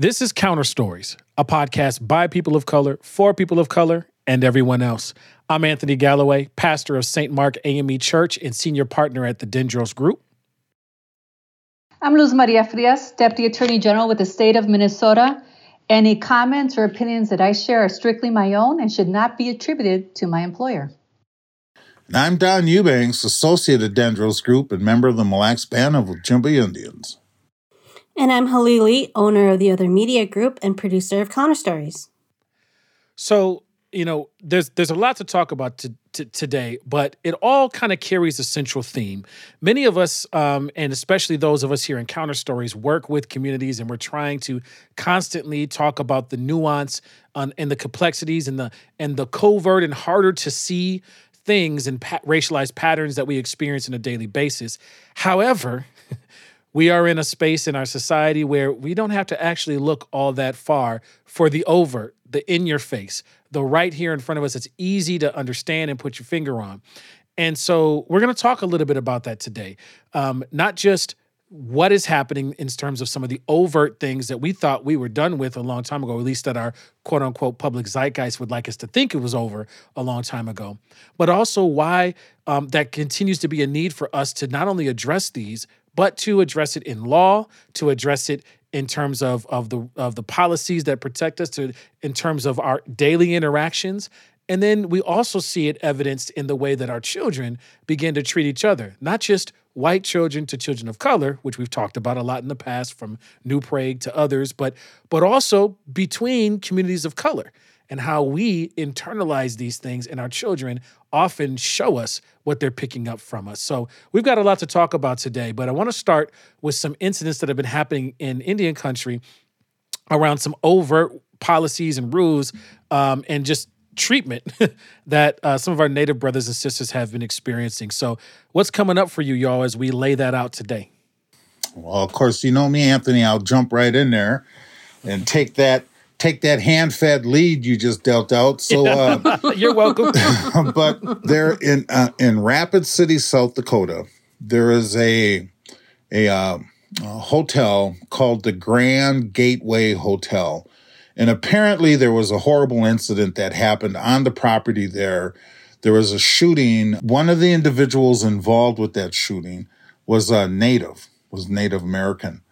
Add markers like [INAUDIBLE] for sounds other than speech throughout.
This is Counter Stories, a podcast by people of color, for people of color, and everyone else. I'm Anthony Galloway, pastor of St. Mark AME Church and senior partner at the Dendros Group. I'm Luz Maria Frias, Deputy Attorney General with the state of Minnesota. Any comments or opinions that I share are strictly my own and should not be attributed to my employer. And I'm Don Eubanks, Associate at Dendros Group and member of the Mille Lacs Band of Ojibwe Indians. And I'm Halili, owner of the Other Media Group and producer of Counter Stories. So, you know, there's there's a lot to talk about to, to, today, but it all kind of carries a central theme. Many of us, um, and especially those of us here in Counter Stories, work with communities, and we're trying to constantly talk about the nuance on, and the complexities and the and the covert and harder to see things and pa- racialized patterns that we experience on a daily basis. However, we are in a space in our society where we don't have to actually look all that far for the overt, the in your face, the right here in front of us. It's easy to understand and put your finger on. And so we're going to talk a little bit about that today. Um, not just what is happening in terms of some of the overt things that we thought we were done with a long time ago, at least that our quote unquote public zeitgeist would like us to think it was over a long time ago, but also why um, that continues to be a need for us to not only address these, but to address it in law, to address it in terms of of the of the policies that protect us, to in terms of our daily interactions. And then we also see it evidenced in the way that our children begin to treat each other, not just white children to children of color, which we've talked about a lot in the past from New Prague to others, but but also between communities of color and how we internalize these things and our children often show us what they're picking up from us. So we've got a lot to talk about today, but I want to start with some incidents that have been happening in Indian country around some overt policies and rules um, and just treatment [LAUGHS] that uh, some of our native brothers and sisters have been experiencing. So what's coming up for you, y'all, as we lay that out today? Well, of course, you know me, Anthony. I'll jump right in there and take that take that hand fed lead you just dealt out. So uh, [LAUGHS] you're welcome. [LAUGHS] but there in uh, in Rapid City, South Dakota, there is a a, uh, a hotel called the Grand Gateway Hotel. And apparently, there was a horrible incident that happened on the property there. There was a shooting. One of the individuals involved with that shooting was a native, was Native American.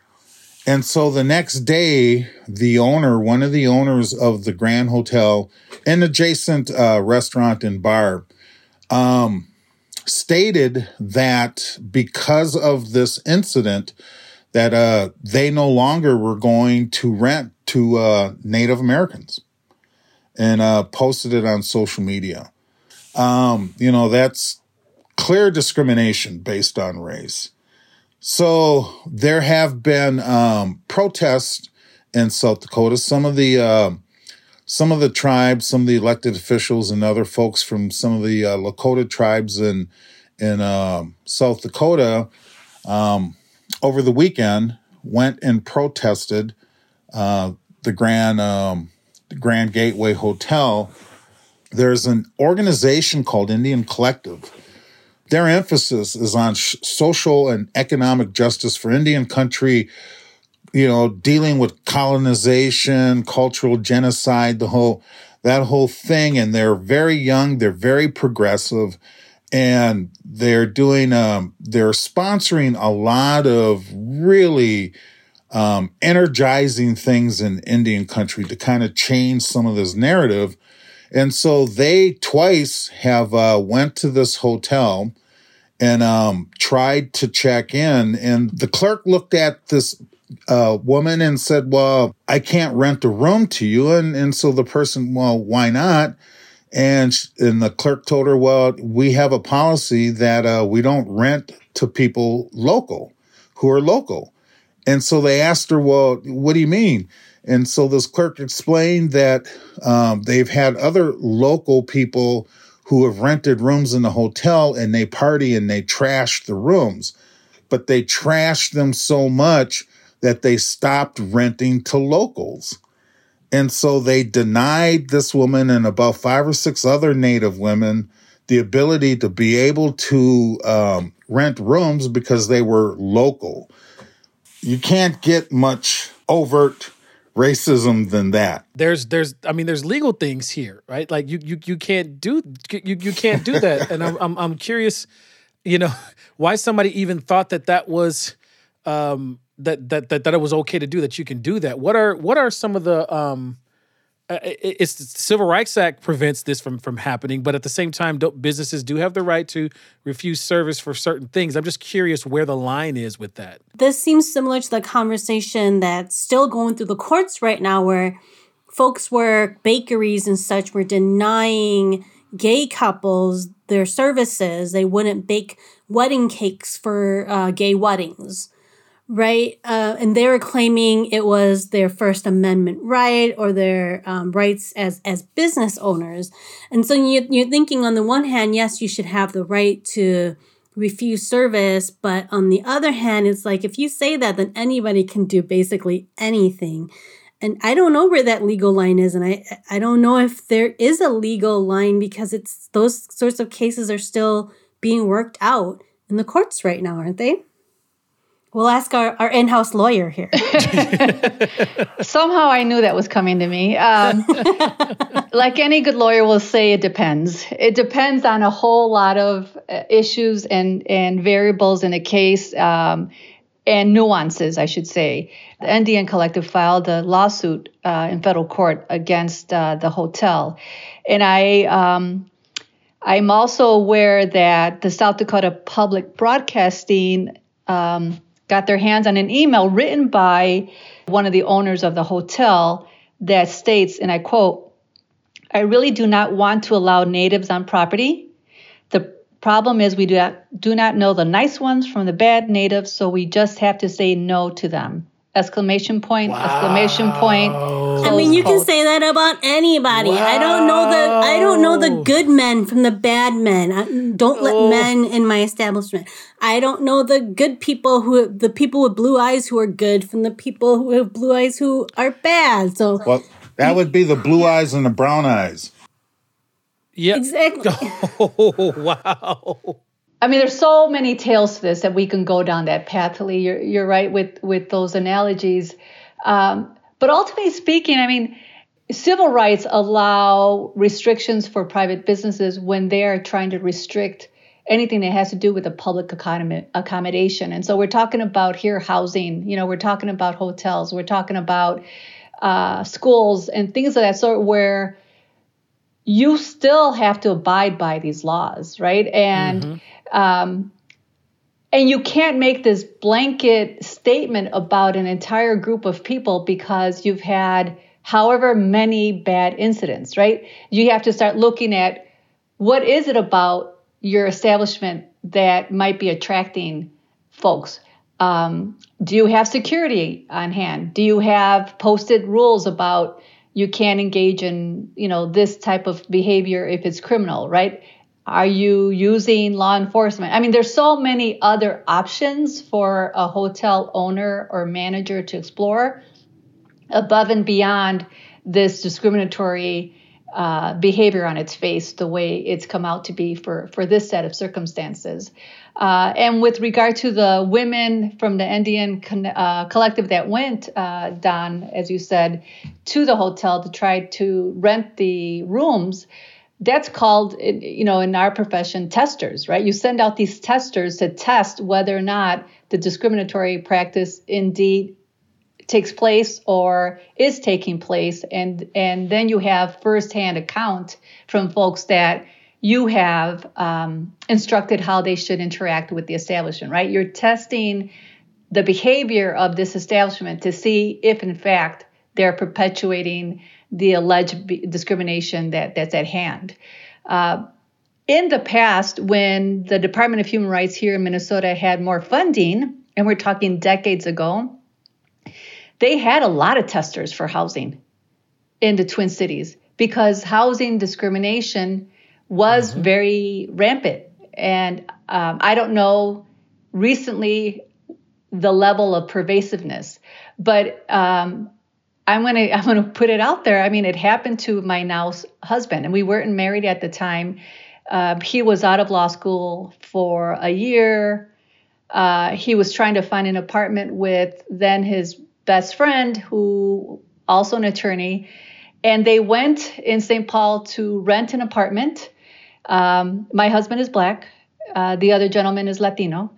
And so the next day, the owner, one of the owners of the Grand Hotel, an adjacent uh, restaurant and bar, um, stated that because of this incident, that uh, they no longer were going to rent to uh, Native Americans, and uh, posted it on social media. Um, you know, that's clear discrimination based on race. So there have been um, protests in South Dakota. Some of the uh, some of the tribes, some of the elected officials, and other folks from some of the uh, Lakota tribes in in uh, South Dakota um, over the weekend went and protested uh, the Grand um, the Grand Gateway Hotel. There's an organization called NDN Collective their emphasis is on sh- social and economic justice for Indian country, you know, dealing with colonization, cultural genocide, the whole, that whole thing. And they're very young, they're very progressive, and they're doing, um, they're sponsoring a lot of really, um, energizing things in Indian country to kind of change some of this narrative. And so they twice have uh, went to this hotel and um, tried to check in. And the clerk looked at this uh, woman and said, Well, I can't rent a room to you. And, and so the person, Well, why not? And, and the clerk told her, Well, we have a policy that uh, we don't rent to people local who are local. And so they asked her, Well, what do you mean? And so this clerk explained that um, they've had other local people who have rented rooms in the hotel and they party and they trash the rooms. But they trashed them so much that they stopped renting to locals. And so they denied this woman and about five or six other Native women the ability to be able to um, rent rooms because they were local. You can't get much overt racism than that. There's there's I mean there's legal things here, right? Like you you you can't do you you can't do that. and I'm I'm I'm curious, you know, [LAUGHS] why somebody even thought that that was um that that that that it was okay to do that you can do that. What are what are some of the um uh, it's the Civil Rights Act prevents this from from happening, but at the same time, businesses do have the right to refuse service for certain things. I'm just curious where the line is with that. This seems similar to the conversation that's still going through the courts right now, where folks were bakeries and such were denying gay couples their services. They wouldn't bake wedding cakes for uh, gay weddings right? Uh, and they were claiming it was their First Amendment right or their um, rights as as business owners. And so you, you're thinking, on the one hand, yes, you should have the right to refuse service, but on the other hand, it's like if you say that, then anybody can do basically anything. And I don't know where that legal line is, and I I don't know if there is a legal line because it's those sorts of cases are still being worked out in the courts right now, aren't they? We'll ask our, our in house lawyer here. [LAUGHS] Somehow I knew that was coming to me. Um, [LAUGHS] like any good lawyer will say, it depends. It depends on a whole lot of uh, issues and, and variables in a case um, and nuances, I should say. The NDN Collective filed a lawsuit uh, in federal court against uh, the hotel. And I. Um, I'm also aware that the South Dakota Public Broadcasting um, got their hands on an email written by one of the owners of the hotel that states, and I quote, I really do not want to allow natives on property. The problem is we do not, do not know the nice ones from the bad natives, so we just have to say no to them exclamation point wow. exclamation point i mean you can say that about anybody. Wow. i don't know the i don't know the good men from the bad men. I, don't let oh. men in my establishment. I don't know the good people who the people with blue eyes who are good from the people who have blue eyes who are bad. So well that would be the blue eyes and the brown eyes. Yeah. Exactly. [LAUGHS] Oh wow I mean, there's so many tales to this that we can go down that path. Lee, you're you're right with with those analogies. Um, but ultimately speaking, I mean, civil rights allow restrictions for private businesses when they are trying to restrict anything that has to do with the public accommodation. And so we're talking about here housing. You know, we're talking about hotels. We're talking about uh, schools and things of that sort where you still have to abide by these laws, right? And mm-hmm um, and you can't make this blanket statement about an entire group of people because you've had however many bad incidents, right? You have to start looking at what is it about your establishment that might be attracting folks. Um, do you have security on hand? Do you have posted rules about you can't engage in you know this type of behavior if it's criminal, right? Are you using law enforcement? I mean, there's so many other options for a hotel owner or manager to explore above and beyond this discriminatory uh, behavior on its face, the way it's come out to be for, for this set of circumstances. Uh, and with regard to the women from the NDN con- uh, collective that went, uh, Don, as you said, to the hotel to try to rent the rooms, that's called you know in our profession testers right? You send out these testers to test whether or not the discriminatory practice indeed takes place or is taking place. And and then you have firsthand account from folks that you have um, instructed how they should interact with the establishment right? You're testing the behavior of this establishment to see if in fact they're perpetuating the alleged discrimination that, that's at hand. Uh, in the past, when the Department of Human Rights here in Minnesota had more funding, and we're talking decades ago, they had a lot of testers for housing in the Twin Cities because housing discrimination was mm-hmm. very rampant. And um, I don't know recently the level of pervasiveness, but um, I'm gonna I'm gonna put it out there. I mean, it happened to my now husband, and we weren't married at the time. Uh, he was out of law school for a year. Uh, he was trying to find an apartment with then his best friend, who also an attorney, and they went in St. Paul to rent an apartment. Um, my husband is black. Uh, the other gentleman is Latino.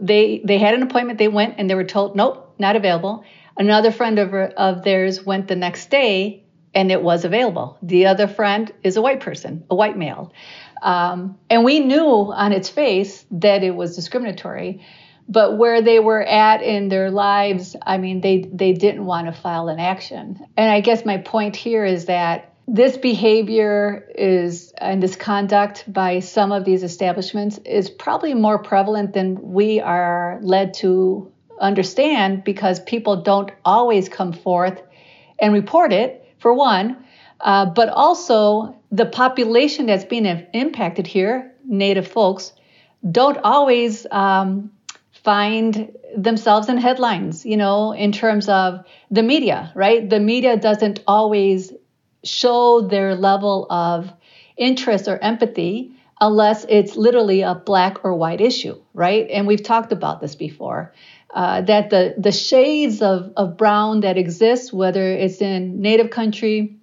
They they had an appointment. They went and they were told, nope, not available. Another friend of, of theirs went the next day and it was available. The other friend is a white person, a white male. Um, and we knew on its face that it was discriminatory. But where they were at in their lives, I mean, they, they didn't want to file an action. And I guess my point here is that this behavior is and this conduct by some of these establishments is probably more prevalent than we are led to understand because people don't always come forth and report it for one uh, but also the population that's being impacted here native folks don't always um, find themselves in headlines you know in terms of the media right the media doesn't always show their level of interest or empathy unless it's literally a black or white issue, right? And we've talked about this before. Uh, that the, the shades of, of brown that exist, whether it's in Native country,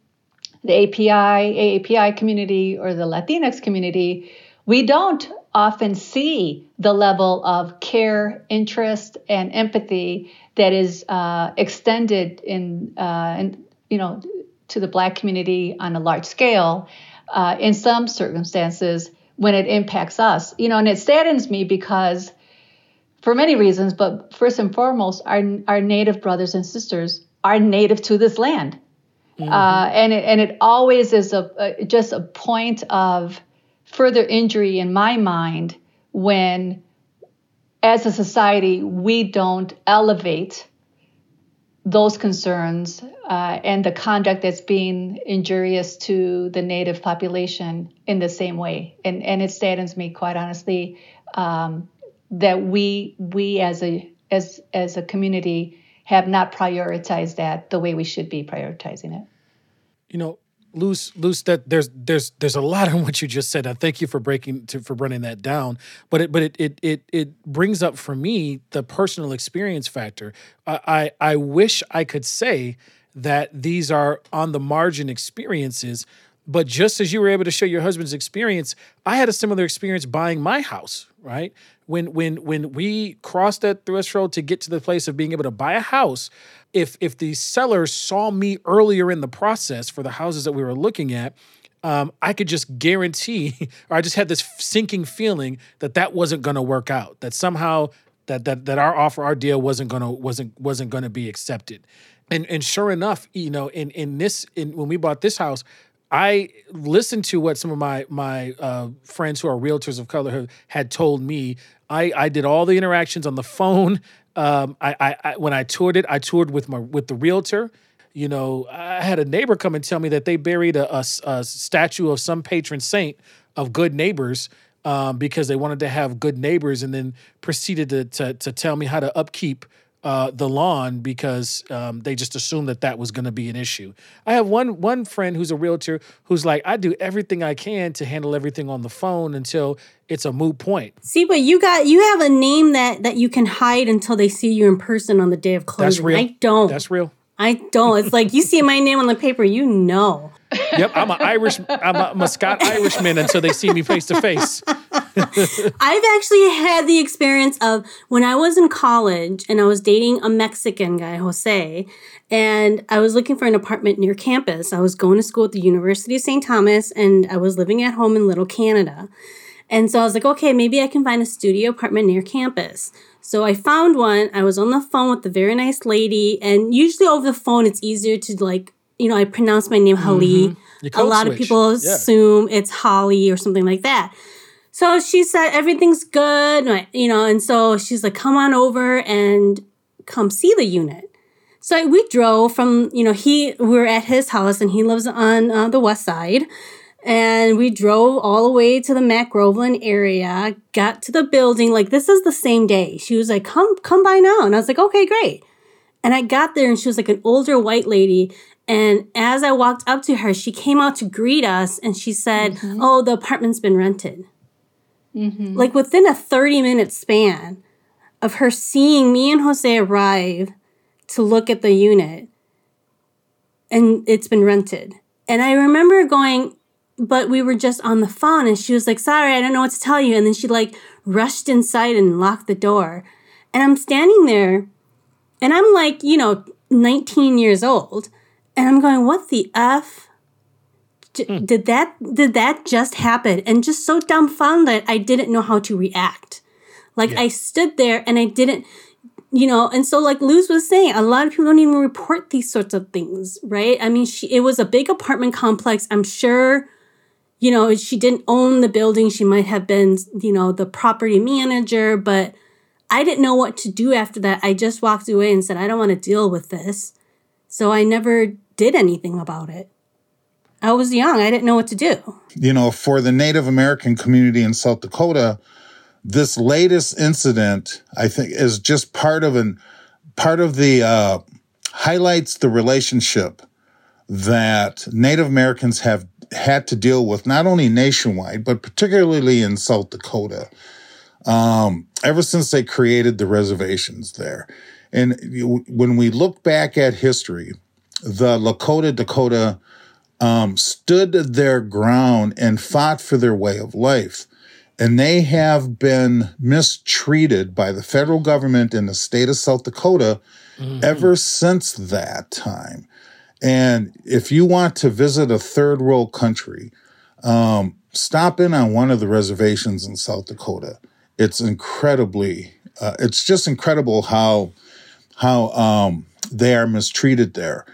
the API, AAPI community, or the Latinx community, we don't often see the level of care, interest, and empathy that is uh, extended in, uh, in, you know, to the Black community on a large scale uh, in some circumstances when it impacts us. You know, and it saddens me because for many reasons, but first and foremost, our, our Native brothers and sisters are native to this land. Mm-hmm. Uh, and, it, and it always is a, a, just a point of further injury in my mind when, as a society, we don't elevate those concerns uh, and the conduct that's being injurious to the native population in the same way. And, and it saddens me, quite honestly, um, that we we as a as as a community have not prioritized that the way we should be prioritizing it. You know, Luz, Luz, that there's there's there's a lot in what you just said. And thank you for breaking to, for running that down. But it but it it it it brings up for me the personal experience factor. I I, I wish I could say that these are on the margin experiences. But just as you were able to show your husband's experience, I had a similar experience buying my house, right? When when when we crossed that threshold to get to the place of being able to buy a house, if if the sellers saw me earlier in the process for the houses that we were looking at, um, I could just guarantee, [LAUGHS] or I just had this sinking feeling that that wasn't going to work out. That somehow that that that our offer, our deal wasn't gonna wasn't wasn't to be accepted. And and sure enough, you know, in in this in when we bought this house, I listened to what some of my my uh, friends who are realtors of color have, had told me. I I did all the interactions on the phone. Um, I, I, I when I toured it, I toured with my with the realtor. You know, I had a neighbor come and tell me that they buried a, a, a statue of some patron saint of good neighbors um, because they wanted to have good neighbors, and then proceeded to to, to tell me how to upkeep uh, the lawn because um, they just assumed that that was going to be an issue. I have one one friend who's a realtor who's like, I do everything I can to handle everything on the phone until it's a moot point. See, but you got you have a name that that you can hide until they see you in person on the day of closing. That's real. I don't. That's real. I don't. It's like you see my name on the paper, you know. [LAUGHS] Yep, I'm an Irish. I'm a Muscat Irishman until they see me face to face. [LAUGHS] I've actually had the experience of when I was in college and I was dating a Mexican guy, Jose, and I was looking for an apartment near campus. I was going to school at the University of St. Thomas, and I was living at home in Little Canada. And so I was like, okay, maybe I can find a studio apartment near campus. So I found one. I was on the phone with a very nice lady, and usually over the phone, it's easier to like, you know, I pronounce my name Holly. Mm-hmm. A lot switch. of people yeah. assume it's Holly or something like that. So she said everything's good, you know, and so she's like, come on over and come see the unit. So we drove from, you know, he we were at his house and he lives on uh, the west side and we drove all the way to the Mac-Groveland area, got to the building. Like, this is the same day. She was like, come, come by now. And I was like, okay, great. And I got there and she was like an older white lady. And as I walked up to her, she came out to greet us and she said, mm-hmm. oh, the apartment's been rented. Mm-hmm. Like within a 30 minute span of her seeing me and Jose arrive to look at the unit, and it's been rented. And I remember going, but we were just on the phone and she was like, sorry, I don't know what to tell you. And then she like rushed inside and locked the door. And I'm standing there and I'm like, you know, 19 years old. And I'm going, what the F? Hmm. Did that did that just happen? And just so dumbfounded, I didn't know how to react. Like yeah. I stood there and I didn't, you know, and so like Luz was saying, a lot of people don't even report these sorts of things, right? I mean, she it was a big apartment complex. I'm sure you know, she didn't own the building. She might have been, you know, the property manager, but I didn't know what to do after that. I just walked away and said, I don't want to deal with this. So I never did anything about it. I was young. I didn't know what to do. You know, for the Native American community in South Dakota, this latest incident, I think, is just part of an part of the uh, highlights the relationship that Native Americans have had to deal with not only nationwide, but particularly in South Dakota, um, ever since they created the reservations there. And when we look back at history, the Lakota Dakota um, stood their ground and fought for their way of life. And they have been mistreated by the federal government in the state of South Dakota mm-hmm. ever since that time. And if you want to visit a third world country, um, stop in on one of the reservations in South Dakota. It's incredibly, uh, it's just incredible how how um, they are mistreated there.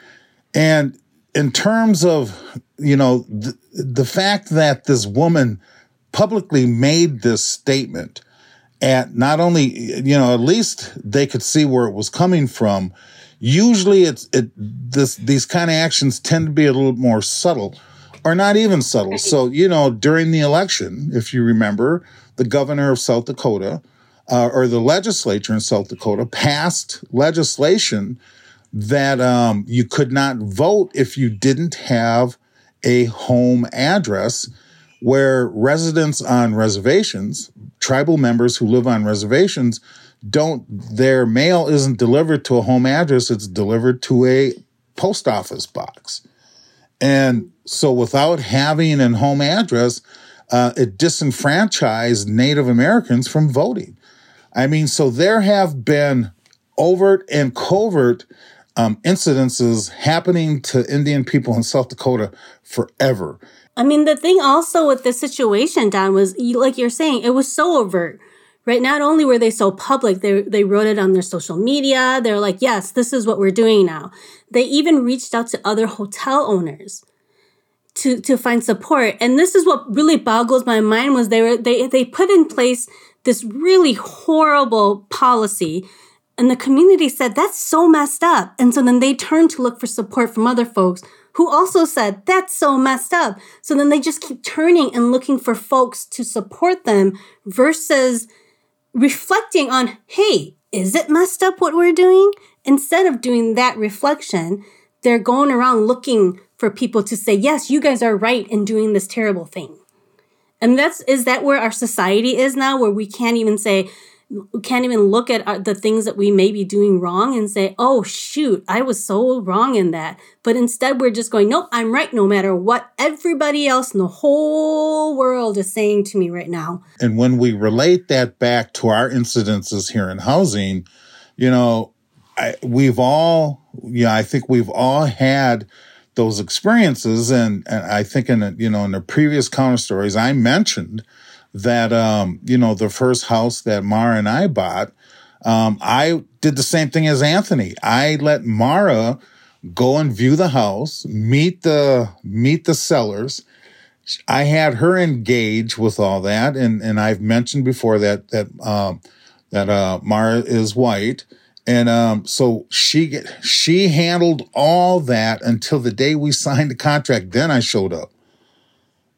And in terms of you know the, the fact that this woman publicly made this statement, at not only you know at least they could see where it was coming from Usually it's, it, this, these kind of actions tend to be a little more subtle or not even subtle. So, you know, during the election, if you remember, the governor of South Dakota, uh, or the legislature in South Dakota passed legislation that um, you could not vote if you didn't have a home address where residents on reservations, tribal members who live on reservations, don't their mail isn't delivered to a home address it's delivered to a post office box. And so without having a home address uh, it disenfranchised native americans from voting. I mean so there have been overt and covert um, incidences happening to indian people in south dakota forever i mean the thing also with this situation don was like you're saying it was so overt right? Not only were they so public, they, they wrote it on their social media. They're like, yes, this is what we're doing now. They even reached out to other hotel owners to, to find support. And this is what really boggles my mind was they were, they, they put in place this really horrible policy and the community said, that's so messed up. And so then they turned to look for support from other folks who also said, that's so messed up. So then they just keep turning and looking for folks to support them versus reflecting on, hey, is it messed up what we're doing? Instead of doing that reflection, they're going around looking for people to say, yes, you guys are right in doing this terrible thing. And that's, is that where our society is now, where we can't even say, we can't even look at uh, the things that we may be doing wrong and say, oh, shoot, I was so wrong in that. But instead, we're just going, nope, I'm right no matter what everybody else in the whole world is saying to me right now. And when we relate that back to our incidences here in housing, you know, I, we've all, yeah, I think we've all had those experiences. And, and I think in, a, you know, in the previous counter stories, I mentioned that um, you know the first house that Mara and I bought, um, I did the same thing as Anthony. I let Mara go and view the house, meet the meet the sellers. I had her engage with all that, and and I've mentioned before that that um, that uh, Mara is white, and um, so she she handled all that until the day we signed the contract. Then I showed up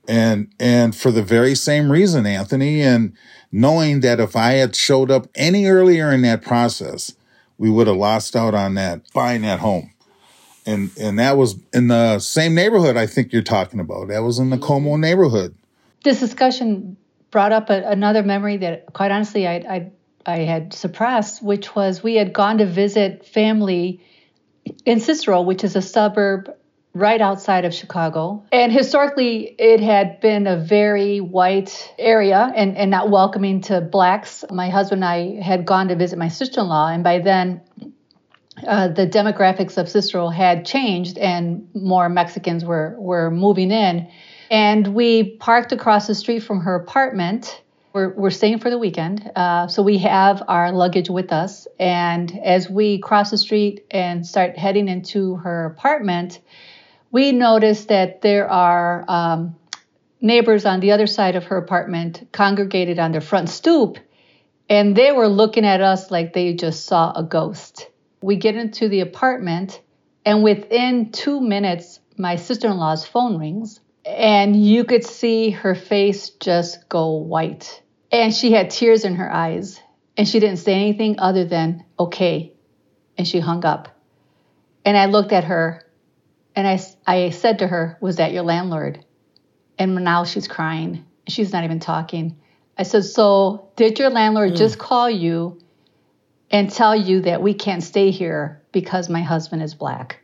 and and for the very same reason anthony and knowing that if i had showed up any earlier in that process we would have lost out on that buying that home. And and that was in the same neighborhood i think you're talking about. That was in the como neighborhood. This discussion brought up a, another memory that quite honestly I, I i had suppressed which was we had gone to visit family in cicero which is a suburb right outside of Chicago. And historically, it had been a very white area and, and not welcoming to blacks. My husband and I had gone to visit my sister in law, and by then, uh, the demographics of Cicero had changed and more Mexicans were, were moving in. And we parked across the street from her apartment. We're, we're staying for the weekend. Uh, so we have our luggage with us. And as we cross the street and start heading into her apartment, we noticed that there are um, neighbors on the other side of her apartment congregated on their front stoop. And they were looking at us like they just saw a ghost. We get into the apartment, and within two minutes, my sister in law's phone rings, and you could see her face just go white. And she had tears in her eyes, and she didn't say anything other than, okay. And she hung up. And I looked at her, and I, I said to her, Was that your landlord? And now she's crying. She's not even talking. I said, So, did your landlord mm. just call you and tell you that we can't stay here because my husband is black.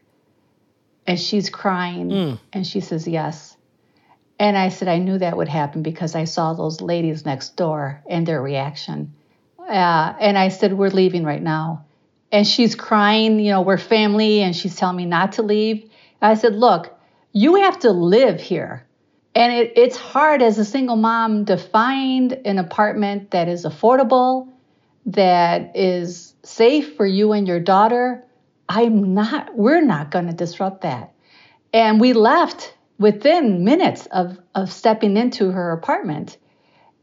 And she's crying mm. and she says, Yes. And I said, I knew that would happen because I saw those ladies next door and their reaction. Uh, and I said, We're leaving right now. And she's crying, you know, we're family, and she's telling me not to leave. I said, Look, you have to live here. And it, it's hard as a single mom to find an apartment that is affordable that is safe for you and your daughter, I'm not, we're not going to disrupt that. And we left within minutes of, of stepping into her apartment.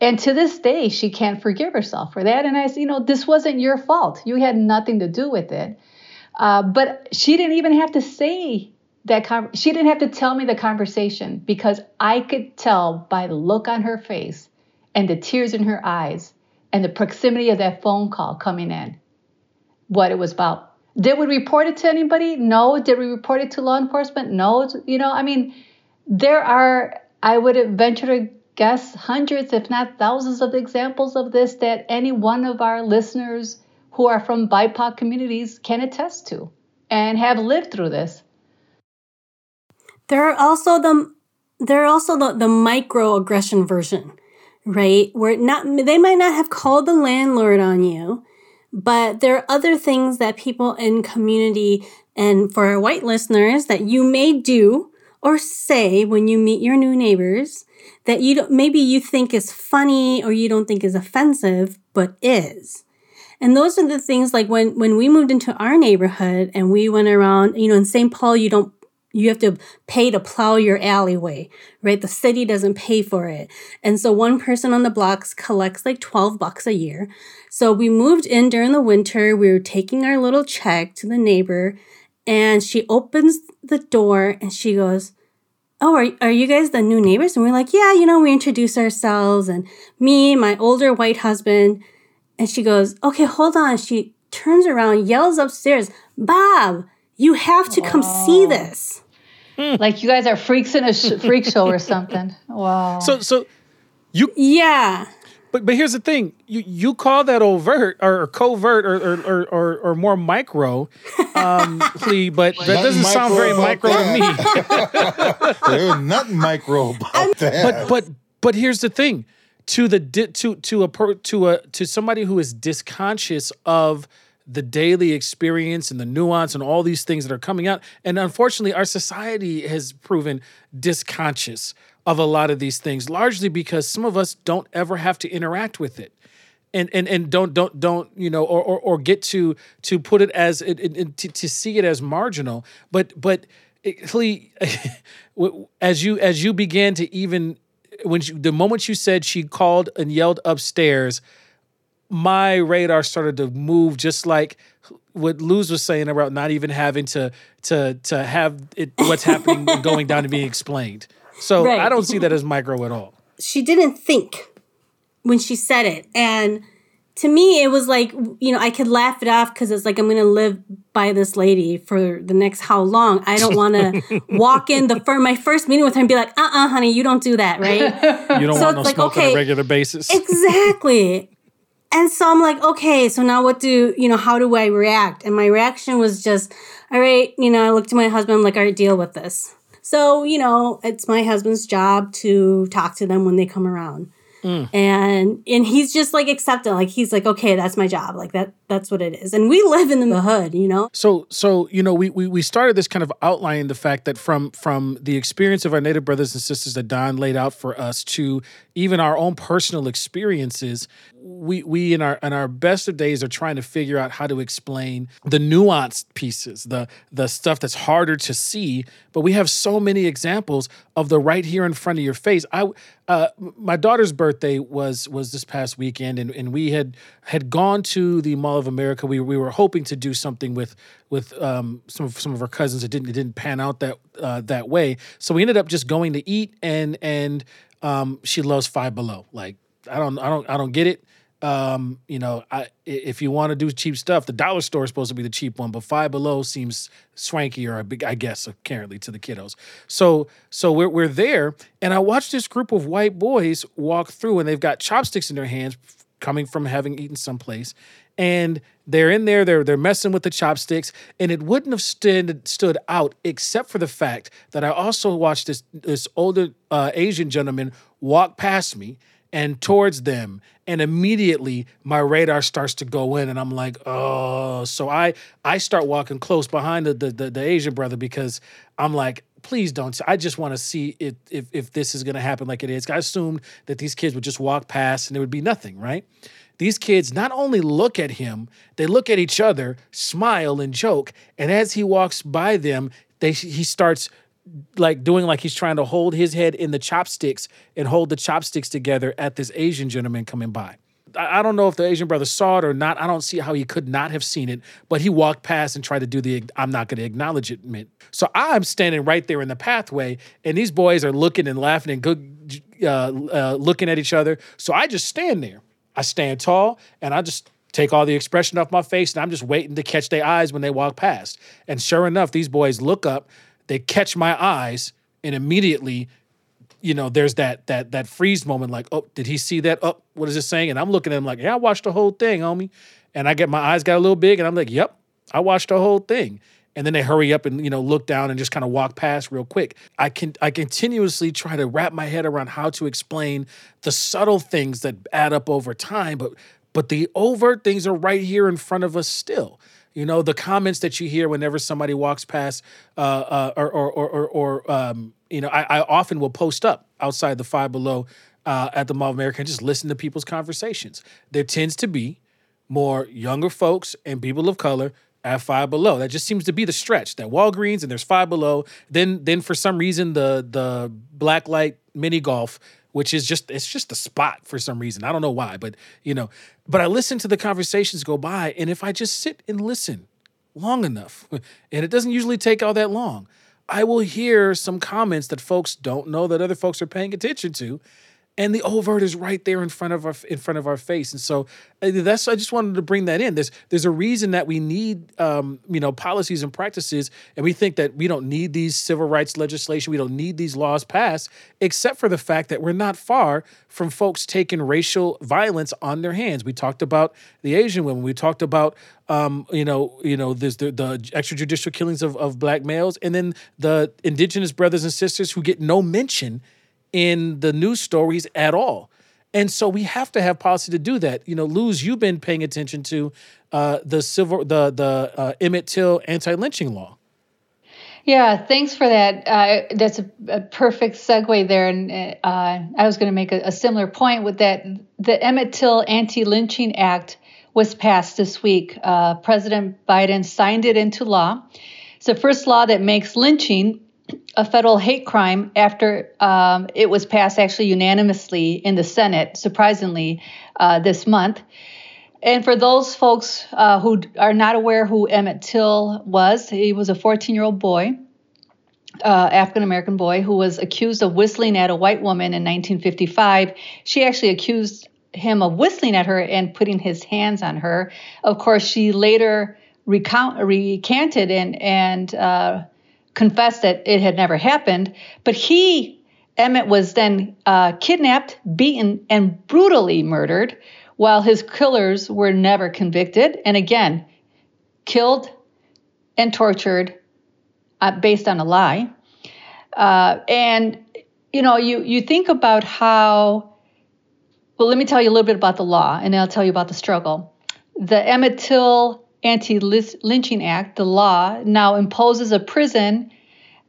And to this day, she can't forgive herself for that. And I said, you know, this wasn't your fault. You had nothing to do with it. Uh, but she didn't even have to say that. Con- she didn't have to tell me the conversation because I could tell by the look on her face and the tears in her eyes and the proximity of that phone call coming in, what it was about. Did we report it to anybody? No. Did we report it to law enforcement? No. You know, I mean, there are, I would venture to guess, hundreds, if not thousands, of examples of this that any one of our listeners who are from BIPOC communities can attest to and have lived through this. There are also the there are also the, the microaggression version right? Where not they might not have called the landlord on you, but there are other things that people in community and for our white listeners that you may do or say when you meet your new neighbors that you don't, maybe you think is funny or you don't think is offensive, but is. And those are the things like when, when we moved into our neighborhood and we went around, you know, in St. Paul, you don't you have to pay to plow your alleyway, right? The city doesn't pay for it. And so one person on the blocks collects like 12 bucks a year. So we moved in during the winter. We were taking our little check to the neighbor and she opens the door and she goes, Oh, are, are you guys the new neighbors? And we're like, Yeah, you know, we introduce ourselves and me, my older white husband. And she goes, Okay, hold on. She turns around, yells upstairs, Bob, you have to come see this. Hmm. like you guys are freaks in a sh- [LAUGHS] freak show or something. Wow. So so you yeah. But but here's the thing: you you call that overt or covert or or or, or more micro um, [LAUGHS] plea, but that doesn't sound very micro that. to me. [LAUGHS] There's nothing micro about that. But but but here's the thing: to the to to a to a to somebody who is dysconscious of the daily experience and the nuance and all these things that are coming out. And unfortunately, our society has proven dysconscious of a lot of these things, largely because some of us don't ever have to interact with it. And, and and don't don't don't you know or or, or get to to put it as it, it, to, to see it as marginal but but it, [LAUGHS] as you as you began to even when she, the moment you said she called and yelled upstairs my radar started to move just like what Luz was saying about not even having to to to have it what's happening [LAUGHS] going down and being explained. So right. I don't see that as micro at all. She didn't think when she said it. And to me it was like, you know, I could laugh it off because it's like I'm gonna live by this lady for the next how long. I don't wanna [LAUGHS] walk in the for my first meeting with her and be like, uh uh honey, you don't do that, right? [LAUGHS] You don't so want no like, smoke okay, on a regular basis. Exactly. And so I'm like, okay, so now what do, you know, how do I react? And my reaction was just, all right, you know, I looked at my husband, I'm like, all right, deal with this. So, you know, it's my husband's job to talk to them when they come around. Mm. And and he's just like accepted. Like he's like, okay, that's my job. Like that that's what it is. And we live in the hood, you know? So so, you know, we we, we started this kind of outlining the fact that from from the experience of our native brothers and sisters that Don laid out for us to even our own personal experiences, we we in our in our best of days are trying to figure out how to explain the nuanced pieces, the the stuff that's harder to see. But we have so many examples of the right here in front of your face. I uh, my daughter's birthday was was this past weekend, and, and we had had gone to the Mall of America. We we were hoping to do something with with um, some of some of our cousins. It didn't it didn't pan out that uh, that way. So we ended up just going to eat, and and um, she loves Five Below. Like I don't I don't I don't get it. Um, you know, I, if you want to do cheap stuff, the dollar store is supposed to be the cheap one, but Five Below seems swankier, I guess, apparently to the kiddos. So, so we're we're there, and I watched this group of white boys walk through, and they've got chopsticks in their hands, coming from having eaten someplace, and they're in there, they're they're messing with the chopsticks, and it wouldn't have stood stood out except for the fact that I also watched this this older uh, Asian gentleman walk past me and towards them and immediately my radar starts to go in and i'm like oh so i i start walking close behind the the, the, the asian brother because i'm like please don't i just want to see if, if if this is going to happen like it is. I assumed that these kids would just walk past and there would be nothing right these kids not only look at him they look at each other smile and joke and as he walks by them they he starts like doing like he's trying to hold his head in the chopsticks and hold the chopsticks together at this Asian gentleman coming by. I, don't know if the Asian brother saw it or not. I don't see how he could not have seen it, but he walked past and tried to do the I'm not going to acknowledge it. So I'm standing right there in the pathway, and these boys are looking and laughing and good, uh, uh, looking at each other. So I just stand there. I stand tall, and I just take all the expression off my face, and I'm just waiting to catch their eyes when they walk past. And sure enough, these boys look up they catch my eyes and immediately you know there's that that that freeze moment like oh did he see that? Oh what is this saying? And i'm looking at him like yeah i watched the whole thing homie. And i get my eyes got a little big and i'm like yep i watched the whole thing and then they hurry up and you know look down and just kind of walk past real quick i can i continuously try to wrap my head around how to explain the subtle things that add up over time but but the overt things are right here in front of us still you know, the comments that you hear whenever somebody walks past, uh, uh, or, or, or, or um, you know, I, I, often will post up outside the Five Below uh, at the Mall of America and just listen to people's conversations. There tends to be more younger folks and people of color at Five Below. That just seems to be the stretch. That Walgreens and there's Five Below. Then, then for some reason, the the black light mini golf which is just it's just a spot for some reason. I don't know why, but you know, but I listen to the conversations go by and if I just sit and listen long enough, [LAUGHS] and it doesn't usually take all that long, I will hear some comments that folks don't know that other folks are paying attention to and the overt is right there in front of our in front of our face. And so uh, that's i just wanted to bring that in. There's there's a reason that we need um, you know policies and practices and we think that we don't need these civil rights legislation we don't need these laws passed except for the fact that we're not far from folks taking racial violence on their hands. We talked about the asian women. We talked about um, you know, you know, there's the, the extrajudicial killings of, of black males, and then the indigenous brothers and sisters who get no mention in the news stories at all. And so we have to have policy to do that. You know, Luz, you've been paying attention to uh, the civil, the the uh, Emmett Till anti-lynching law. Yeah, thanks for that. Uh, that's a, a, perfect segue there. And uh, I was going to make a, a, similar point with that. The Emmett Till Anti-Lynching Act was passed this week. Uh, President Biden signed it into law. It's the first law that makes lynching a federal hate crime after um, it was passed actually unanimously in the Senate, surprisingly, uh, this month. And for those folks uh, who are not aware who Emmett Till was, he was a 14 year old boy, uh, African American boy, who was accused of whistling at a white woman in 1955. She actually accused him of whistling at her and putting his hands on her. Of course, she later recount, recanted and, and uh, confessed that it had never happened. But he, Emmett, was then uh, kidnapped, beaten, and brutally murdered while his killers were never convicted. And again, killed and tortured uh, based on a lie. Uh, and you know, you you think about how. Well, let me tell you a little bit about the law, and then I'll tell you about the struggle. The Emmett Till Anti-Lynching Act, the law, now imposes a prison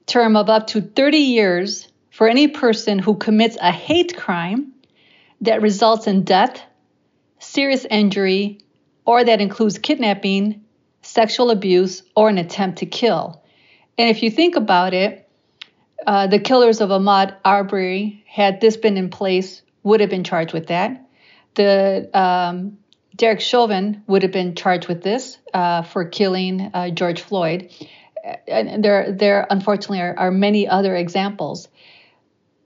term of up to 30 years for any person who commits a hate crime that results in death, serious injury, or that includes kidnapping, sexual abuse, or an attempt to kill. And if you think about it, uh, the killers of Ahmaud Arbery, had this been in place, would have been charged with that. The um, Derek Chauvin would have been charged with this uh, for killing uh, George Floyd. And there, there unfortunately are, are many other examples.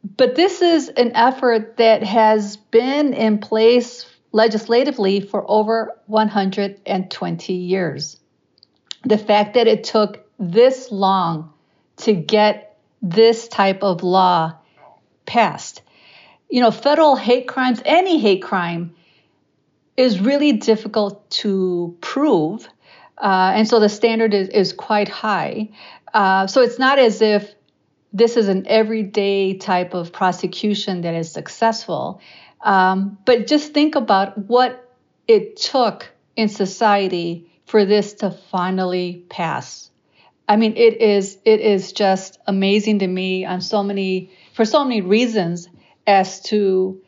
But this is an effort that has been in place legislatively for over 120 years. The fact that it took this long to get this type of law passed. You know, federal hate crimes, any hate crime, is really difficult to prove. Uh, and so the standard is, is quite high. Uh, so it's not as if this is an everyday type of prosecution that is successful. Um, but just think about what it took in society for this to finally pass. I mean, it is it is just amazing to me on so many for so many reasons as to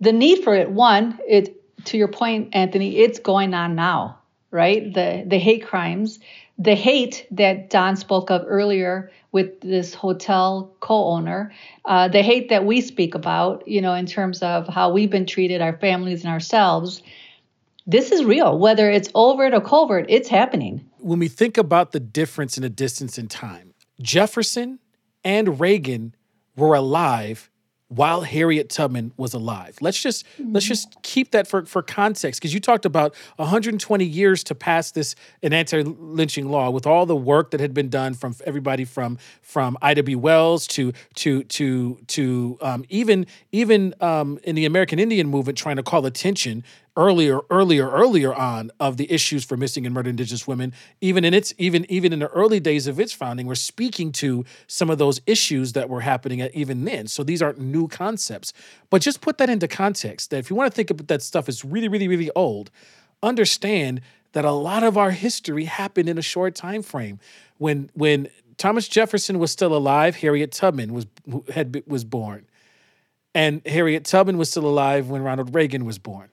the need for it. One, it to your point, Anthony, it's going on now, right? The the hate crimes, the hate that Don spoke of earlier with this hotel co-owner, uh, the hate that we speak about, you know, in terms of how we've been treated, our families and ourselves. This is real, whether it's overt or covert, it's happening. When we think about the difference in a distance in time, Jefferson and Reagan were alive while Harriet Tubman was alive. Let's just mm-hmm. let's just keep that for for context because you talked about 120 years to pass this an anti-lynching law with all the work that had been done from everybody from from Ida B. Wells to to to to um, even even um, in the American Indian movement trying to call attention earlier, earlier, earlier on of the issues for missing and murdered Indigenous women. Even in its even even in the early days of its founding, we're speaking to some of those issues that were happening at even then. So these aren't new concepts, but just put that into context. That if you want to think about that stuff is really, really, really old, understand that a lot of our history happened in a short time frame. When when Thomas Jefferson was still alive, Harriet Tubman was had was born. And Harriet Tubman was still alive when Ronald Reagan was born.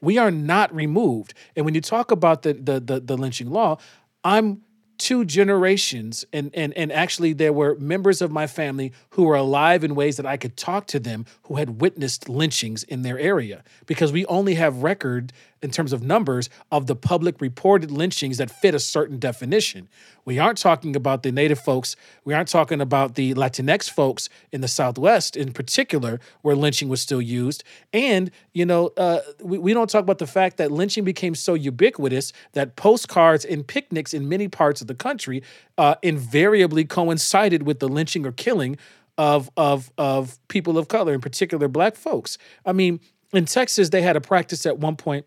We are not removed. And when you talk about the the the, the lynching law, I'm two generations and and and actually there were members of my family who were alive in ways that I could talk to them who had witnessed lynchings in their area because we only have record in terms of numbers of the public reported lynchings that fit a certain definition. We aren't talking about the native folks, we aren't talking about the Latinx folks in the Southwest in particular, where lynching was still used. And, you know, uh, we, we don't talk about the fact that lynching became so ubiquitous that postcards and picnics in many parts of the country uh, invariably coincided with the lynching or killing of, of, of people of color, in particular black folks. I mean, in Texas, they had a practice at one point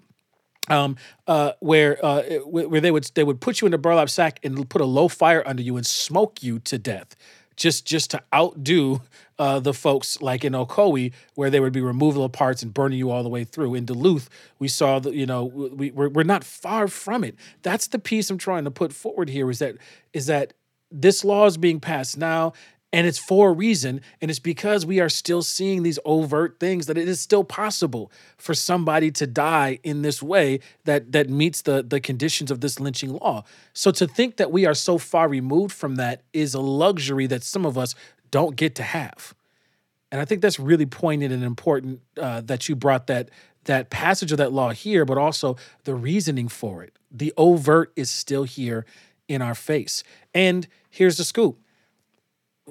um, uh, where uh, where they would they would put you in a burlap sack and put a low fire under you and smoke you to death, just just to outdo uh, the folks like in Ocoee, where there would be removal of parts and burning you all the way through. In Duluth, we saw that you know we we're, we're not far from it. That's the piece I'm trying to put forward here is that is that this law is being passed now and it's for a reason. And it's because we are still seeing these overt things that it is still possible for somebody to die in this way that that meets the, the conditions of this lynching law. So to think that we are so far removed from that is a luxury that some of us don't get to have. And I think that's really poignant and important uh, that you brought that that passage of that law here, but also the reasoning for it. The overt is still here in our face. And here's the scoop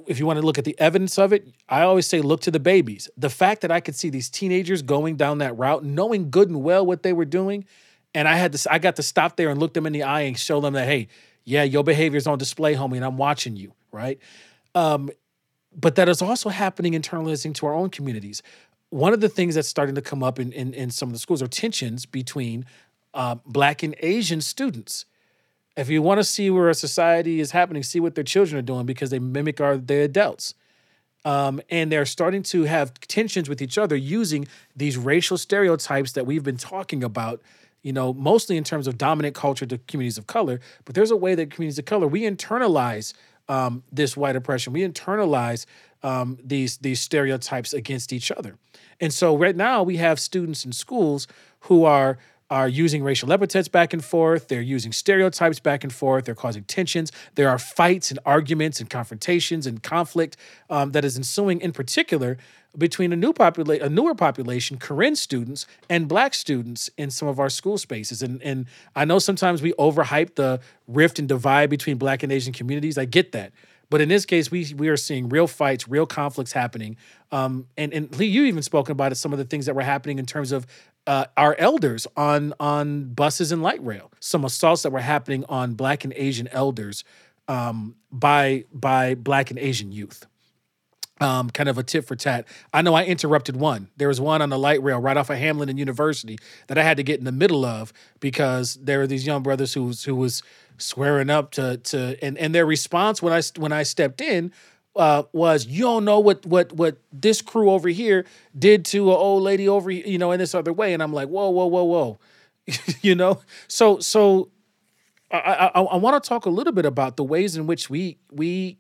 if you want to look at the evidence of it, I always say look to the babies. The fact that I could see these teenagers going down that route, knowing good and well what they were doing, and I had to I got to stop there and look them in the eye and show them that hey, yeah, your behavior is on display, homie, and I'm watching you, right? Um, but that is also happening internalizing to our own communities. one of the things that's starting to come up in, in, in some of the schools are tensions between uh, Black and Asian students. If you want to see where a society is happening, see what their children are doing because they mimic our their adults. Um, and they're starting to have tensions with each other using these racial stereotypes that we've been talking about you know, mostly in terms of dominant culture to communities of color. But there's a way that communities of color we internalize um, this white oppression. We internalize um, these these stereotypes against each other. And so right now we have students in schools who are are using racial epithets back and forth. They're using stereotypes back and forth. They're causing tensions. There are fights and arguments and confrontations and conflict um, that is ensuing, in particular, between a new popula- a newer population, Karen students and Black students in some of our school spaces. And and I know sometimes we overhype the rift and divide between Black and Asian communities. I get that. But in this case, we we are seeing real fights, real conflicts happening. Um, and and Lee, you even spoken about it, some of the things that were happening in terms of uh, our elders on on buses and light rail. Some assaults that were happening on Black and Asian elders um, by by Black and Asian youth. Um, kind of a tit for tat. I know I interrupted one. There was one on the light rail right off of Hamline and University that I had to get in the middle of because there were these young brothers who who was swearing up to to and and their response when I when I stepped in uh, was you don't know what what what this crew over here did to an old lady over you know in this other way and I'm like whoa whoa whoa whoa [LAUGHS] you know so so I I, I want to talk a little bit about the ways in which we we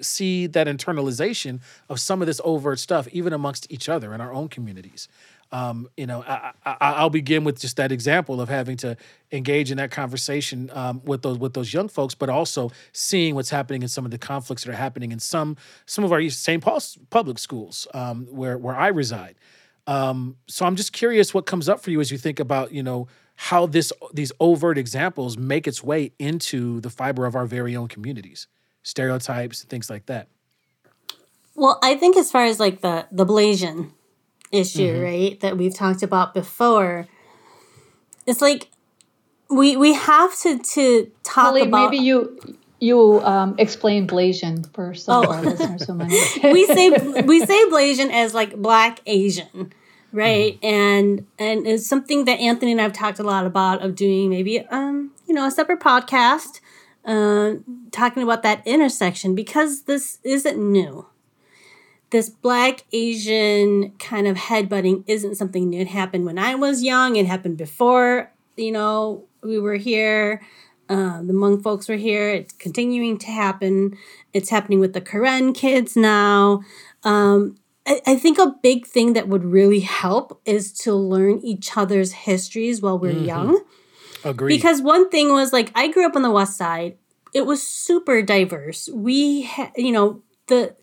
see that internalization of some of this overt stuff even amongst each other in our own communities um, you know, I, will begin with just that example of having to engage in that conversation um, with those with those young folks, but also seeing what's happening in some of the conflicts that are happening in some some of our St. Paul's public schools um, where where I reside. Um, so I'm just curious what comes up for you as you think about you know how this these overt examples make its way into the fiber of our very own communities, stereotypes and things like that. Well, I think as far as like the the Blasian issue, mm-hmm. right? That we've talked about before. It's like we we have to to talk Holly, about. Maybe you you um, explain Blasian for some oh. of our [LAUGHS] listeners who might. [LAUGHS] we say we say Blasian as like Black Asian, right? Mm-hmm. And and it's something that Anthony and I've talked a lot about of doing maybe um you know a separate podcast, uh, talking about that intersection because this isn't new this black Asian kind of headbutting isn't something new. It happened when I was young. It happened before, you know, we were here. Uh, the Hmong folks were here. It's continuing to happen. It's happening with the Karen kids now. Um, I, I, think a big thing that would really help is to learn each other's histories while we're mm-hmm. young. Because one thing was like I grew up on the West Side. It was super diverse. We, ha- you know, the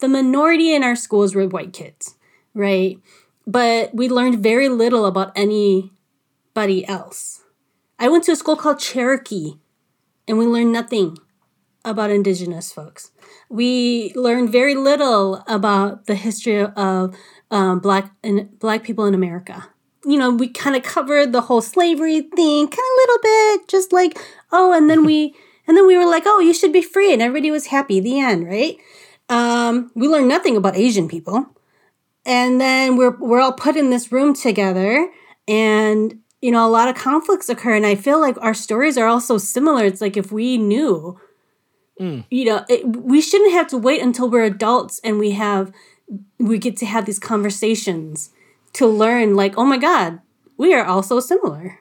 the minority in our schools were white kids, right? But we learned very little about anybody else. I went to a school called Cherokee, and we learned nothing about indigenous folks. We learned very little about the history of um, black and black people in America. You know, we kind of covered the whole slavery thing, kind of a little bit, just like oh, and then we [LAUGHS] and then we were like, oh, you should be free, and everybody was happy. The end, right? Um, we learned nothing about Asian people. And then we're we're all put in this room together and you know, a lot of conflicts occur and I feel like our stories are all so similar. It's like if we knew mm. you know, it, we shouldn't have to wait until we're adults and we have we get to have these conversations to learn like, "Oh my god, we are also similar."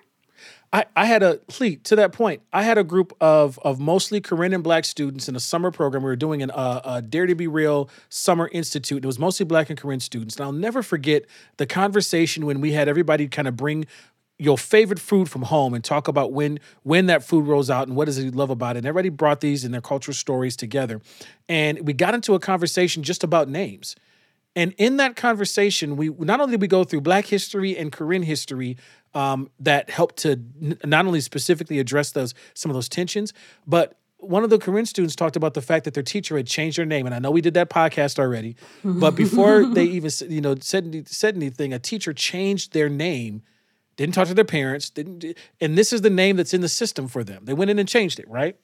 I, I had a to that point. I had a group of of mostly Karen and Black students in a summer program. We were doing an, uh, a Dare to Be Real Summer Institute. It was mostly Black and Karen students. And I'll never forget the conversation when we had everybody kind of bring your favorite food from home and talk about when when that food rolls out and what does it love about it. And everybody brought these and their cultural stories together, and we got into a conversation just about names. And in that conversation, we not only did we go through Black history and Karen history, um, that helped to n- not only specifically address those some of those tensions, but one of the Karen students talked about the fact that their teacher had changed their name, and I know we did that podcast already, but before [LAUGHS] they even you know said said anything, a teacher changed their name, didn't talk to their parents, didn't, and this is the name that's in the system for them. They went in and changed it, right?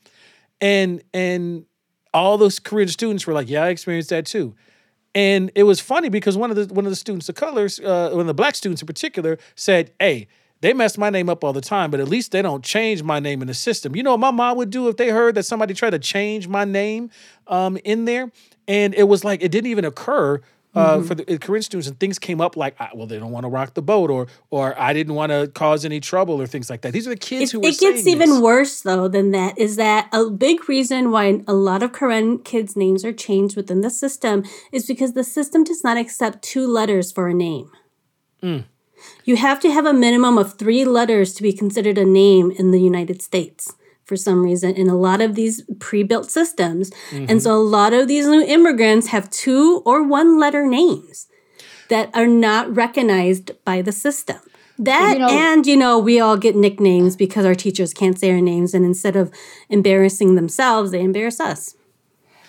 And and all those Karen students were like, "Yeah, I experienced that too." And it was funny because one of the one of the students of colors, uh, one of the black students in particular, said, "Hey." They mess my name up all the time, but at least they don't change my name in the system. You know what my mom would do if they heard that somebody tried to change my name um, in there? And it was like it didn't even occur uh, Mm-hmm. for the Karen students, and things came up like, ah, well, they don't want to rock the boat, or or I didn't want to cause any trouble, or things like that. These are the kids It, who were it gets even this. worse though than that is that a big reason why a lot of Karen kids' names are changed within the system is because the system does not accept two letters for a name. Mm. You have to have a minimum of three letters to be considered a name in the United States for some reason in a lot of these pre-built systems. Mm-hmm. And so a lot of these new immigrants have two or one letter names that are not recognized by the system. That You know- and you know we all get nicknames because our teachers can't say our names and instead of embarrassing themselves they embarrass us.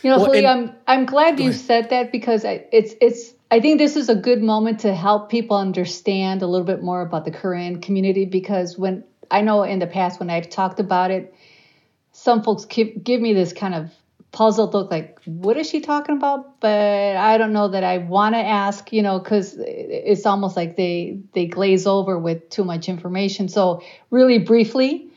You know, Well, Khalid, and- I'm I'm glad you said that because I, it's it's I think this is a good moment to help people understand a little bit more about the Karen community because when I know in the past when I've talked about it, some folks give, give me this kind of puzzled look like what is she talking about? But i don't know that i want to ask you know because it's almost like they they glaze over with too much information. So really briefly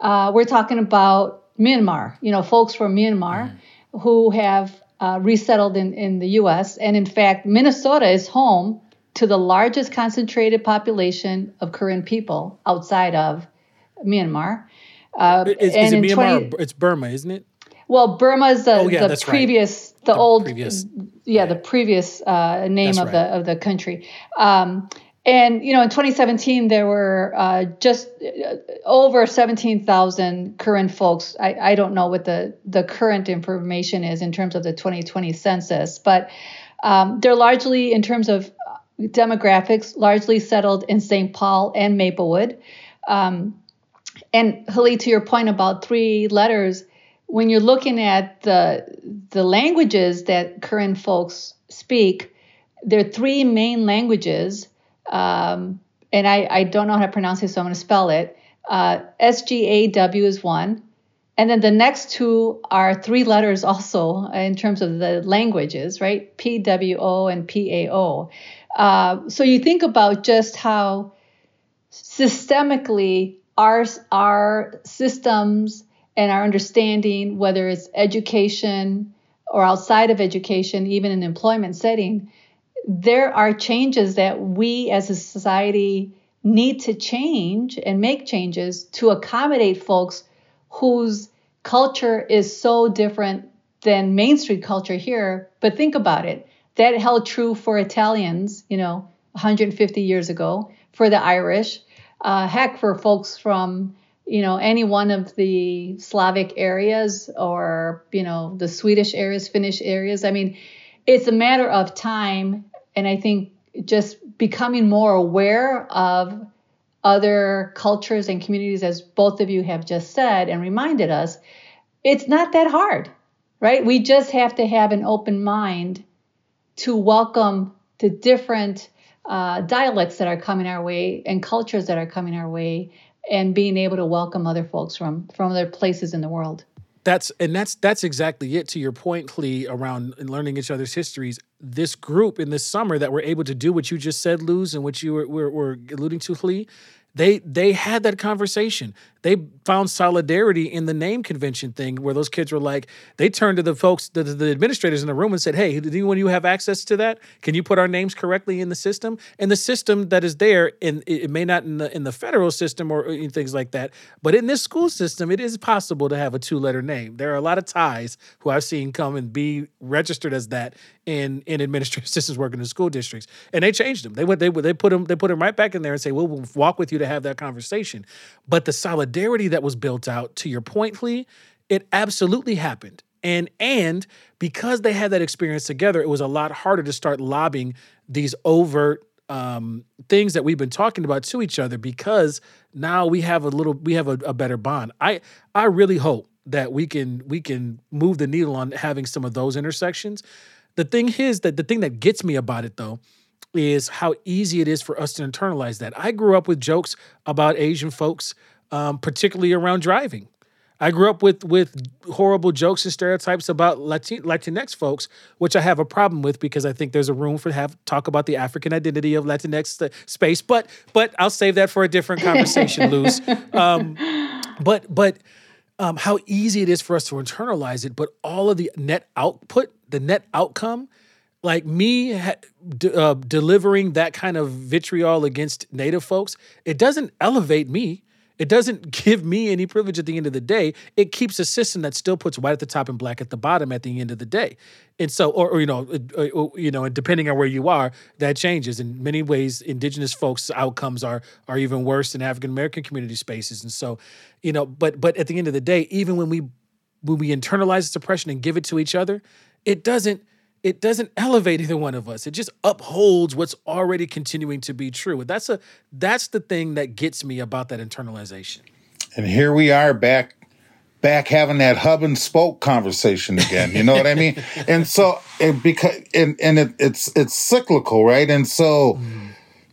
uh, we're talking about myanmar you know folks from myanmar who have uh, resettled in, in the us and in fact minnesota is home to the largest concentrated population of Karen people outside of myanmar uh, Is, is it Myanmar? 20 or it's Burma, isn't it? well, Burma's the, Oh, yeah, the that's right. previous, the, old, previous- yeah, the previous uh, name That's of right. the of the country. Um, and you know, in 2017, there were uh, just uh, over 17,000 Karen folks. I, I don't know what the the current information is in terms of the 2020 census, but um, they're largely, in terms of demographics, largely settled in St. Paul and Maplewood. Um, and Halil, to your point about three letters, when you're looking at the the languages that Karen folks speak, there are three main languages, um, and I, I don't know how to pronounce it, so I'm going to spell it. Uh, SGAW is one, and then the next two are three letters also in terms of the languages, right? PWO and PAO. Uh, so you think about just how systemically our our systems and our understanding, whether it's education or outside of education, even in employment setting, there are changes that we as a society need to change and make changes to accommodate folks whose culture is so different than Main Street culture here. But think about it. That held true for Italians, you know, 150 years ago, for the Irish, uh, heck, for folks from, you know, any one of the Slavic areas or, you know, the Swedish areas, Finnish areas. I mean, it's a matter of time. And I think just becoming more aware of other cultures and communities, as both of you have just said and reminded us, it's not that hard, right? We just have to have an open mind to welcome the different uh, dialects that are coming our way and cultures that are coming our way and being able to welcome other folks from from other places in the world That's and that's that's exactly it. To your point, Hlee, around learning each other's histories. This group in this summer that were able to do what you just said, Luz, and what you were, were, were alluding to, Hlee, they they had that conversation. They found solidarity in the name convention thing, where those kids were like, they turned to the folks, the, the administrators in the room, and said, "Hey, do anyone you have access to that? Can you put our names correctly in the system?" And the system that is there, and it, may not in the in the federal system or things like that, but in this school system, it is possible to have a two letter name. There are a lot of ties who I've seen come and be registered as that in in administrative [LAUGHS] assistants working in school districts, and they changed them. They went they they put them they put them right back in there and say, "We'll, we'll walk with you to have that conversation." But the solidarity that was built out, to your point, Lee, it absolutely happened. And and because they had that experience together, it was a lot harder to start lobbying these overt um, things that we've been talking about to each other because now we have a little we have a, a better bond. I I really hope that we can we can move the needle on having some of those intersections. The thing is that the thing that gets me about it though is how easy it is for us to internalize that. I grew up with jokes about Asian folks, um, particularly around driving. I grew up with with horrible jokes and stereotypes about Latin, Latinx folks, which I have a problem with because I think there's a room for have talk about the African identity of Latinx space. But but I'll save that for a different [LAUGHS] conversation, Luz. Um, but but um, how easy it is for us to internalize it, but all of the net output, the net outcome, like me ha- d- uh, delivering that kind of vitriol against Native folks, it doesn't elevate me. It doesn't [LAUGHS] give me any privilege at the end of the day. It keeps a system that still puts white at the top and black at the bottom at the end of the day. And so, or, or you know, uh, uh, you know, and depending on where you are, that changes. In many ways, indigenous folks' outcomes are are even worse than African American community spaces. And so, you know, but but at the end of the day, even when we when we internalize suppression and give it to each other, it doesn't it doesn't elevate either one of us. It just upholds what's already continuing to be true. That's a that's the thing that gets me about that internalization. And here we are back back having that hub and spoke conversation again. You know what I mean? [LAUGHS] And so and because and and it, it's it's cyclical, right? And so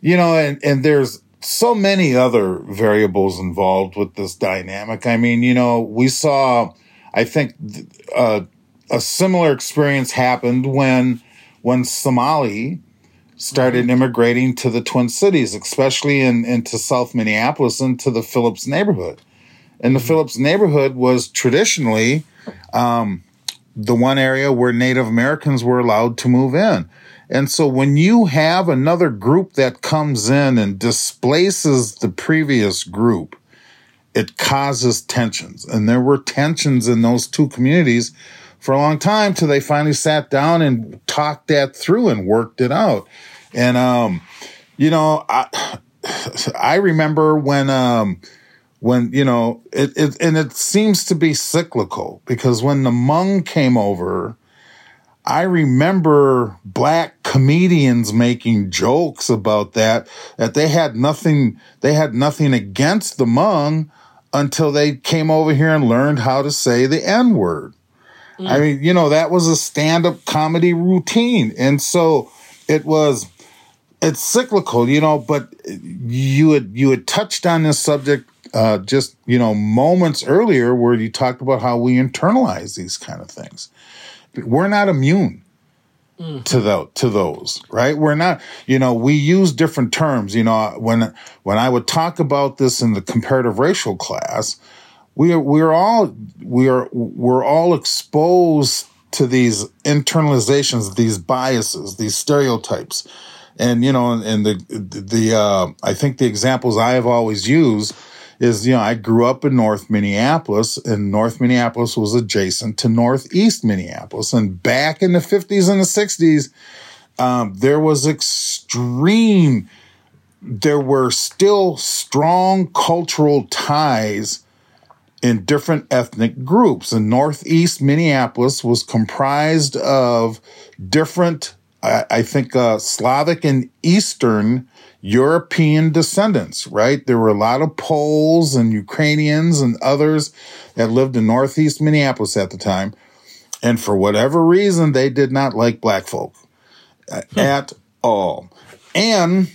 you know, and and there's so many other variables involved with this dynamic. I mean, you know, we saw I think uh a similar experience happened when when Somali started mm-hmm. immigrating to the Twin Cities, especially in into South Minneapolis into the Phillips neighborhood. And the mm-hmm. Phillips neighborhood was traditionally um, the one area where Native Americans were allowed to move in. And so when you have another group that comes in and displaces the previous group, it causes tensions. And there were tensions in those two communities for a long time till they finally sat down and talked that through and worked it out. And, um, you know, I, [SIGHS] I remember when, um, when, you know, it, it, and it seems to be cyclical because when the Hmong came over, I remember black comedians making jokes about that, that they had nothing, they had nothing against the Hmong until they came over here and learned how to say the N word. Mm. I mean, you know, that was a stand up comedy routine. And so it was, it's cyclical, you know, but you had, you had touched on this subject uh, just, you know, moments earlier where you talked about how we internalize these kind of things. We're not immune. Mm-hmm. to the, to those right we're not you know we use different terms you know when when i would talk about this in the comparative racial class we are we're all we are we're all exposed to these internalizations, these biases, these stereotypes, and you know, and the the uh, I think the examples I have always used is you know I grew up in North Minneapolis, and North Minneapolis was adjacent to Northeast Minneapolis, and back in the fifties and the sixties, um, there was extreme. There were still strong cultural ties in different ethnic groups. And Northeast Minneapolis was comprised of different, I, I think, uh, Slavic and Eastern European descendants, right? There were a lot of Poles and Ukrainians and others that lived in Northeast Minneapolis at the time. And for whatever reason, they did not like black folk uh, hmm. at all. And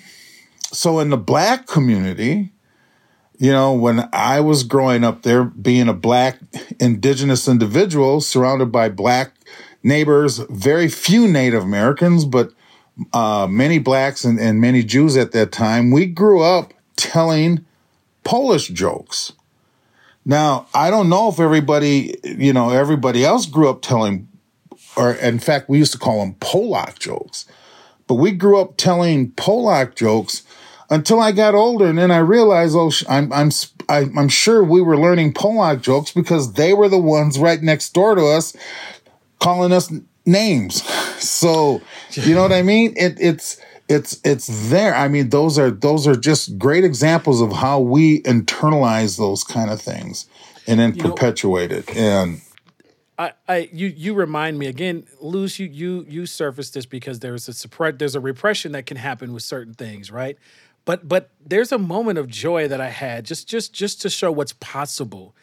so in the black community, you know, when I was growing up there, being a black indigenous individual surrounded by black neighbors, very few Native Americans, but uh, many blacks and, and many Jews at that time, we grew up telling Polish jokes. Now, I don't know if everybody, you know, everybody else grew up telling, or in fact, we used to call them Polak jokes, but we grew up telling Polak jokes until I got older, and then I realized, oh, I'm I'm I'm sure we were learning Polak jokes because they were the ones right next door to us, calling us names. [LAUGHS] So you know what I mean? It, it's it's it's there. I mean, those are those are just great examples of how we internalize those kind of things and then you perpetuate know, it. And I, I you you remind me again, Luz, you you you surfaced this because there's a suppress there's a repression that can happen with certain things, right? But but there's a moment of joy that I had just just just to show what's possible.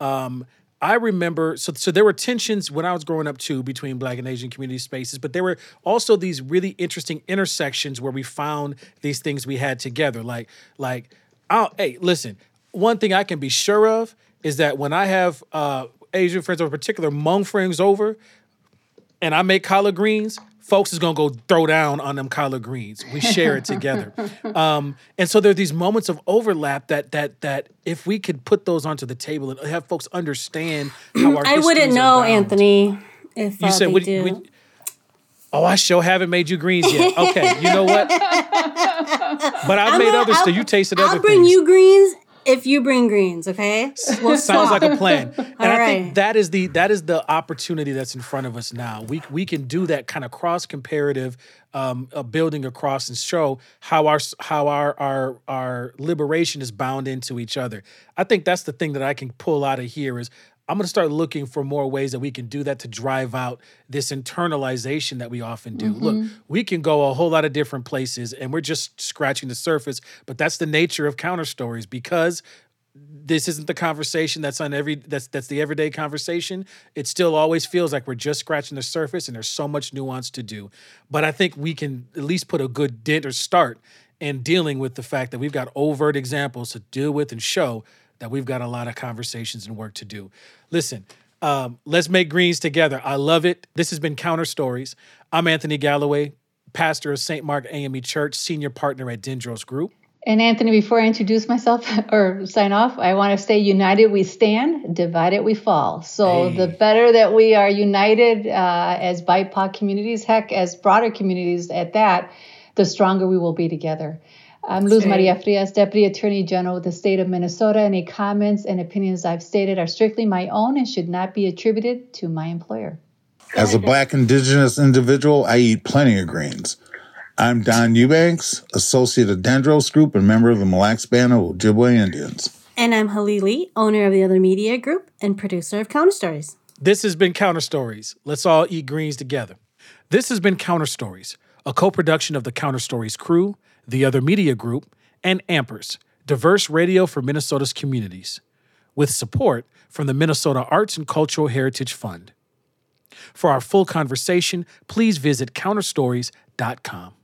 Um, I remember so so there were tensions when I was growing up too between Black and Asian community spaces, but there were also these really interesting intersections where we found these things we had together. Like like oh hey listen, one thing I can be sure of is that when I have uh, Asian friends, or particular Hmong friends over, and I make collard greens, folks is gonna go throw down on them collard greens. We share it together, [LAUGHS] um, and so there are these moments of overlap that that that if we could put those onto the table and have folks understand how our I wouldn't know, bound. Anthony. If You uh, said do. what- Oh, I sure haven't made you greens yet. Okay, you know what? [LAUGHS] But I've I'm made gonna- others I'll- too. You tasted I'll other bring things. you greens if you bring greens. Okay. We'll [LAUGHS] Sounds like a plan. [LAUGHS] And All I right. think that is the that is the opportunity that's in front of us now. We we can do that kind of cross comparative um, uh, building across and show how our how our our our liberation is bound into each other. I think that's the thing that I can pull out of here is I'm going to start looking for more ways that we can do that to drive out this internalization that we often do. Look, mm-hmm. we can go a whole lot of different places and we're just scratching the surface, but that's the nature of counter stories because this isn't the conversation that's on every that's that's the everyday conversation. It still always feels like we're just scratching the surface and there's so much nuance to do. But i think we can at least put a good dent or start in dealing with the fact that we've got overt examples to deal with and show that we've got a lot of conversations and work to do listen um, let's make greens together i love it this has been counter stories i'm anthony galloway pastor of st mark ame church senior partner at dendros group And Anthony, before I introduce myself [LAUGHS] or sign off, I want to say united we stand, divided we fall. So Hey. the better that we are united uh, as BIPOC communities, heck, as broader communities at that, the stronger we will be together. I'm Luz right. Maria Frias, Deputy Attorney General of the state of Minnesota. Any comments and opinions I've stated are strictly my own and should not be attributed to my employer. As a black indigenous individual, I eat plenty of greens. I'm Don Eubanks, associate of Dendros Group and member of the Mille Lacs Band of Ojibwe Indians. And I'm Hlee Lee, owner of the Other Media Group and producer of Counter Stories. This has been Counter Stories. Let's all eat greens together. This has been Counter Stories, a co production of the Counter Stories crew, the Other Media Group, and Ampers, diverse radio for Minnesota's communities, with support from the Minnesota Arts and Cultural Heritage Fund. For our full conversation, please visit counterstories.com.